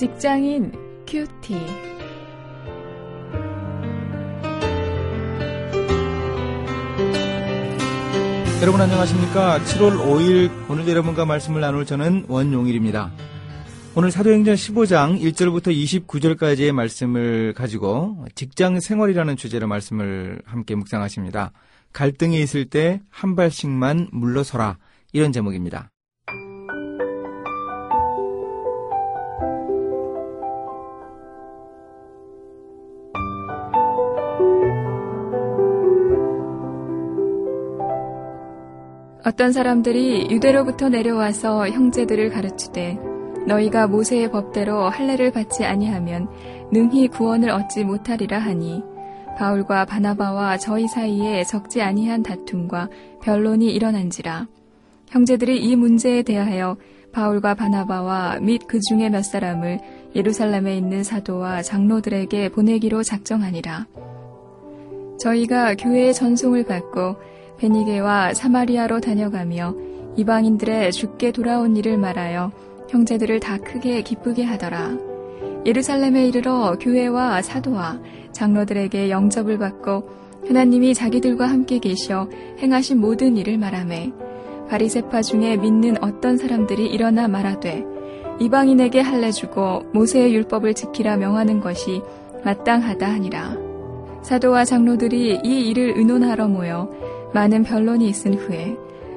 직장인 큐티. 여러분 안녕하십니까? 7월 5일 오늘 여러분과 말씀을 나눌 저는 원용일입니다. 오늘 사도행전 15장 1절부터 29절까지의 말씀을 가지고 직장 생활이라는 주제로 말씀을 함께 묵상하십니다. 갈등이 있을 때 한 발씩만 물러서라 이런 제목입니다. 어떤 사람들이 유대로부터 내려와서 형제들을 가르치되 너희가 모세의 법대로 할례를 받지 아니하면 능히 구원을 얻지 못하리라 하니 바울과 바나바와 저희 사이에 적지 아니한 다툼과 변론이 일어난지라. 형제들이 이 문제에 대하여 바울과 바나바와 및 그 중에 몇 사람을 예루살렘에 있는 사도와 장로들에게 보내기로 작정하니라. 저희가 교회의 전송을 받고 베니게와 사마리아로 다녀가며 이방인들의 죽게 돌아온 일을 말하여 형제들을 다 크게 기쁘게 하더라. 예루살렘에 이르러 교회와 사도와 장로들에게 영접을 받고 하나님이 자기들과 함께 계셔 행하신 모든 일을 말하매 바리세파 중에 믿는 어떤 사람들이 일어나 말하되 이방인에게 할례 주고 모세의 율법을 지키라 명하는 것이 마땅하다 하니라. 사도와 장로들이 이 일을 의논하러 모여 많은 변론이 있은 후에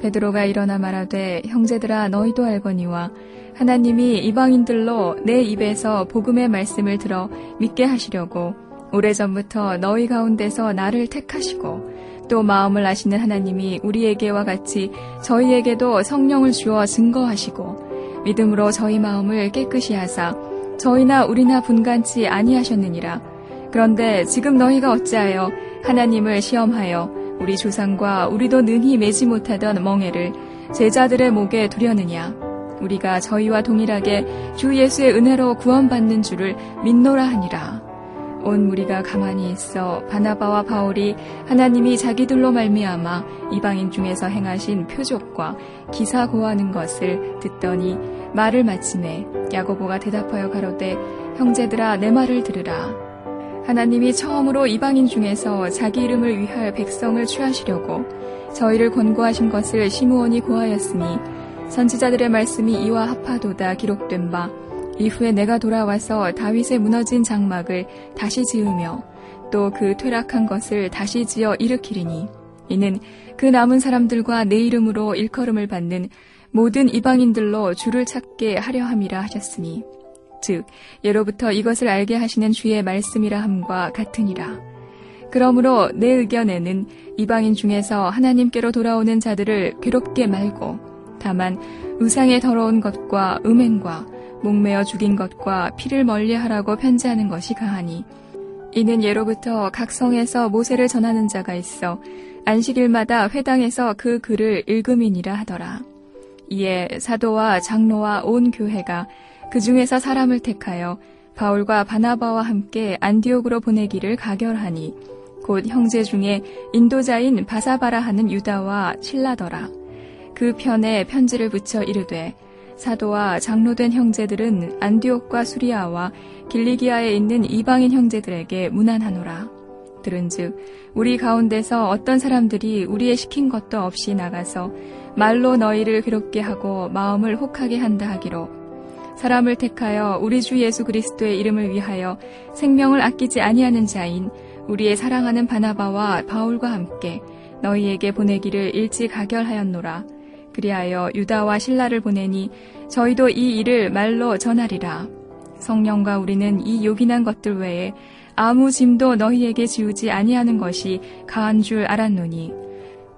베드로가 일어나 말하되 형제들아 너희도 알거니와 하나님이 이방인들로 내 입에서 복음의 말씀을 들어 믿게 하시려고 오래전부터 너희 가운데서 나를 택하시고 또 마음을 아시는 하나님이 우리에게와 같이 저희에게도 성령을 주어 증거하시고 믿음으로 저희 마음을 깨끗이 하사 저희나 우리나 분간치 아니하셨느니라. 그런데 지금 너희가 어찌하여 하나님을 시험하여 우리 조상과 우리도 능히 매지 못하던 멍에를 제자들의 목에 두려느냐? 우리가 저희와 동일하게 주 예수의 은혜로 구원받는 줄을 믿노라 하니라. 온 무리가 가만히 있어 바나바와 바울이 하나님이 자기들로 말미암아 이방인 중에서 행하신 표적과 기사 고하는 것을 듣더니 말을 마침에 야고보가 대답하여 가로되 형제들아 내 말을 들으라 하나님이 처음으로 이방인 중에서 자기 이름을 위할 백성을 취하시려고 저희를 권고하신 것을 시므온이 고하였으니 선지자들의 말씀이 이와 합하도다 기록된 바 이후에 내가 돌아와서 다윗의 무너진 장막을 다시 지으며 또 그 퇴락한 것을 다시 지어 일으키리니 이는 그 남은 사람들과 내 이름으로 일컬음을 받는 모든 이방인들로 주를 찾게 하려 함이라 하셨으니 즉 예로부터 이것을 알게 하시는 주의 말씀이라 함과 같으니라. 그러므로 내 의견에는 이방인 중에서 하나님께로 돌아오는 자들을 괴롭게 말고 다만 우상의 더러운 것과 음행과 목매어 죽인 것과 피를 멀리하라고 편지하는 것이 가하니 이는 예로부터 각 성에서 모세를 전하는 자가 있어 안식일마다 회당에서 그 글을 읽음이니라 하더라. 이에 사도와 장로와 온 교회가 그 중에서 사람을 택하여 바울과 바나바와 함께 안디옥으로 보내기를 가결하니 곧 형제 중에 인도자인 바사바라 하는 유다와 신라더라. 그 편에 편지를 붙여 이르되 사도와 장로된 형제들은 안디옥과 수리아와 길리기아에 있는 이방인 형제들에게 무난하노라. 들은즉 우리 가운데서 어떤 사람들이 우리의 시킨 것도 없이 나가서 말로 너희를 괴롭게 하고 마음을 혹하게 한다 하기로 사람을 택하여 우리 주 예수 그리스도의 이름을 위하여 생명을 아끼지 아니하는 자인 우리의 사랑하는 바나바와 바울과 함께 너희에게 보내기를 일찍 가결하였노라. 그리하여 유다와 신라를 보내니 저희도 이 일을 말로 전하리라. 성령과 우리는 이 요긴한 것들 외에 아무 짐도 너희에게 지우지 아니하는 것이 가한 줄 알았노니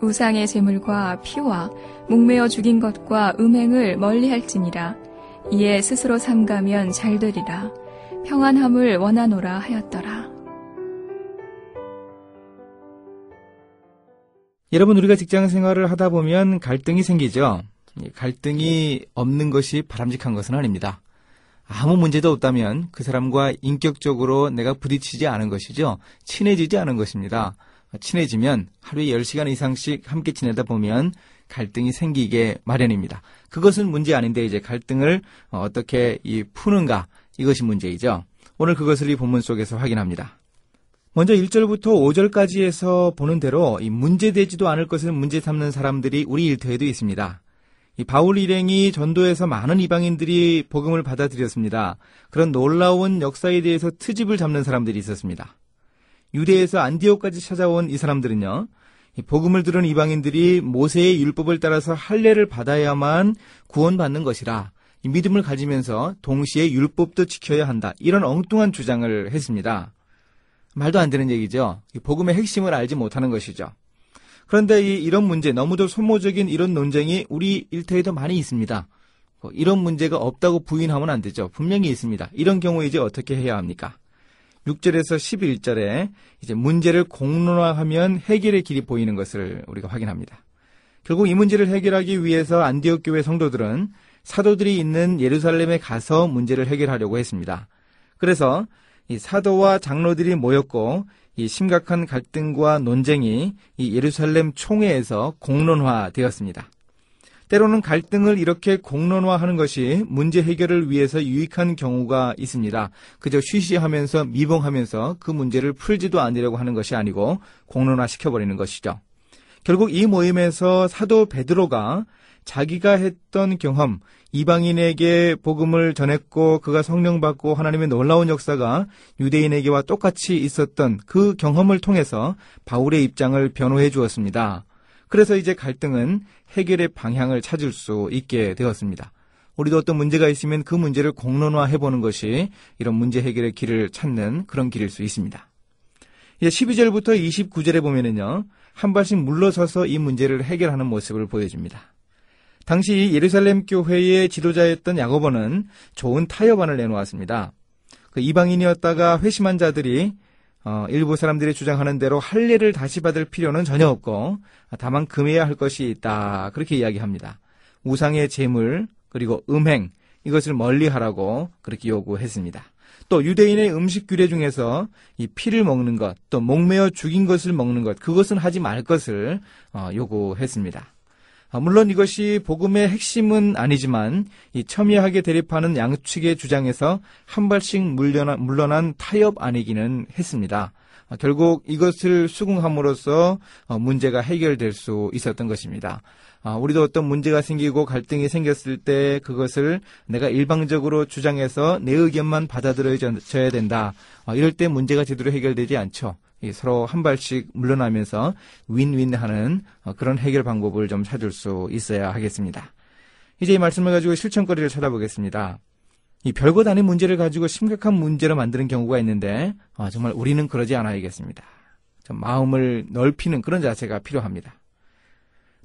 우상의 재물과 피와 목매어 죽인 것과 음행을 멀리할지니라. 이에 스스로 삼가면 잘 되리라. 평안함을 원하노라 하였더라. 여러분 우리가 직장 생활을 하다 보면 갈등이 생기죠. 갈등이 없는 것이 바람직한 것은 아닙니다. 아무 문제도 없다면 그 사람과 인격적으로 내가 부딪히지 않은 것이죠. 친해지지 않은 것입니다. 친해지면 하루에 10시간 이상씩 함께 지내다 보면 갈등이 생기게 마련입니다. 그것은 문제 아닌데 이제 갈등을 어떻게 이 푸는가 이것이 문제이죠. 오늘 그것을 이 본문 속에서 확인합니다. 먼저 1절부터 5절까지에서 보는 대로 이 문제되지도 않을 것을 문제 삼는 사람들이 우리 일터에도 있습니다. 이 바울 일행이 전도에서 많은 이방인들이 복음을 받아들였습니다. 그런 놀라운 역사에 대해서 트집을 잡는 사람들이 있었습니다. 유대에서 안디오까지 찾아온 이 사람들은요. 이 복음을 들은 이방인들이 모세의 율법을 따라서 할례를 받아야만 구원받는 것이라 믿음을 가지면서 동시에 율법도 지켜야 한다. 이런 엉뚱한 주장을 했습니다. 말도 안 되는 얘기죠. 복음의 핵심을 알지 못하는 것이죠. 그런데 이, 이런 문제, 너무도 소모적인 이런 논쟁이 우리 일터에도 많이 있습니다. 뭐 이런 문제가 없다고 부인하면 안 되죠. 분명히 있습니다. 이런 경우에 이제 어떻게 해야 합니까? 6절에서 11절에 이제 문제를 공론화하면 해결의 길이 보이는 것을 우리가 확인합니다. 결국 이 문제를 해결하기 위해서 안디옥 교회 성도들은 사도들이 있는 예루살렘에 가서 문제를 해결하려고 했습니다. 그래서 이 사도와 장로들이 모였고 이 심각한 갈등과 논쟁이 이 예루살렘 총회에서 공론화되었습니다. 때로는 갈등을 이렇게 공론화하는 것이 문제 해결을 위해서 유익한 경우가 있습니다. 그저 쉬쉬하면서 미봉하면서 그 문제를 풀지도 않으려고 하는 것이 아니고 공론화 시켜버리는 것이죠. 결국 이 모임에서 사도 베드로가 자기가 했던 경험, 이방인에게 복음을 전했고 그가 성령 받고 하나님의 놀라운 역사가 유대인에게와 똑같이 있었던 그 경험을 통해서 바울의 입장을 변호해 주었습니다. 그래서 이제 갈등은 해결의 방향을 찾을 수 있게 되었습니다. 우리도 어떤 문제가 있으면 그 문제를 공론화해 보는 것이 이런 문제 해결의 길을 찾는 그런 길일 수 있습니다. 이제 12절부터 29절에 보면은요, 한 발씩 물러서서 이 문제를 해결하는 모습을 보여줍니다. 당시 예루살렘 교회의 지도자였던 야고보는 좋은 타협안을 내놓았습니다. 그 이방인이었다가 회심한 자들이 어, 일부 사람들이 주장하는 대로 할례를 다시 받을 필요는 전혀 없고 다만 금해야 할 것이 있다 그렇게 이야기합니다. 우상의 제물 그리고 음행 이것을 멀리하라고 그렇게 요구했습니다. 또 유대인의 음식 규례 중에서 이 피를 먹는 것, 또 목매어 죽인 것을 먹는 것, 그것은 하지 말 것을 어, 요구했습니다. 아, 물론 이것이 복음의 핵심은 아니지만 이 첨예하게 대립하는 양측의 주장에서 한 발씩 물러난, 물러난 타협 아니기는 했습니다. 아, 결국 이것을 수긍함으로써 어, 문제가 해결될 수 있었던 것입니다. 아, 우리도 어떤 문제가 생기고 갈등이 생겼을 때 그것을 내가 일방적으로 주장해서 내 의견만 받아들여져야 된다. 이럴 때 문제가 제대로 해결되지 않죠. 서로 한 발씩 물러나면서 윈윈하는 어, 그런 해결 방법을 좀 찾을 수 있어야 하겠습니다. 이제 이 말씀을 가지고 실천거리를 찾아보겠습니다. 이 별것 아닌 문제를 가지고 심각한 문제로 만드는 경우가 있는데 아, 정말 우리는 그러지 않아야겠습니다. 좀 마음을 넓히는 그런 자세가 필요합니다.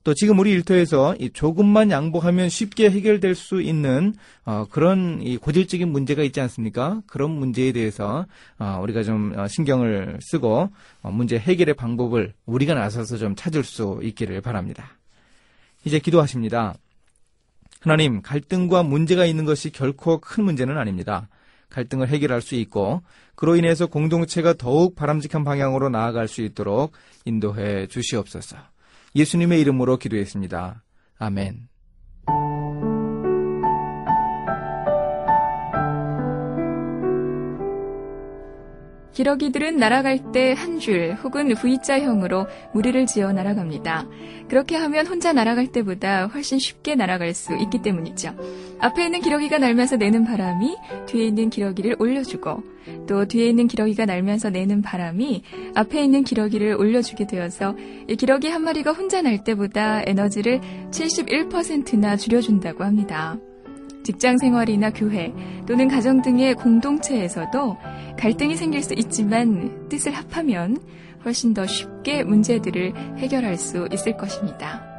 또 지금 우리 일터에서 조금만 양보하면 쉽게 해결될 수 있는 어, 그런 고질적인 문제가 있지 않습니까? 그런 문제에 대해서 어, 우리가 좀 어, 신경을 쓰고 문제 해결의 방법을 우리가 나서서 좀 찾을 수 있기를 바랍니다. 이제 기도하십니다. 하나님, 갈등과 문제가 있는 것이 결코 큰 문제는 아닙니다. 갈등을 해결할 수 있고 그로 인해서 공동체가 더욱 바람직한 방향으로 나아갈 수 있도록 인도해 주시옵소서. 예수님의 이름으로 기도했습니다. 아멘. 기러기들은 날아갈 때 한 줄 혹은 V자형으로 무리를 지어 날아갑니다. 그렇게 하면 혼자 날아갈 때보다 훨씬 쉽게 날아갈 수 있기 때문이죠. 앞에 있는 기러기가 날면서 내는 바람이 뒤에 있는 기러기를 올려주고 또 뒤에 있는 기러기가 날면서 내는 바람이 앞에 있는 기러기를 올려주게 되어서 이 기러기 한 마리가 혼자 날 때보다 에너지를 71%나 줄여준다고 합니다. 직장 생활이나 교회 또는 가정 등의 공동체에서도 갈등이 생길 수 있지만 뜻을 합하면 훨씬 더 쉽게 문제들을 해결할 수 있을 것입니다.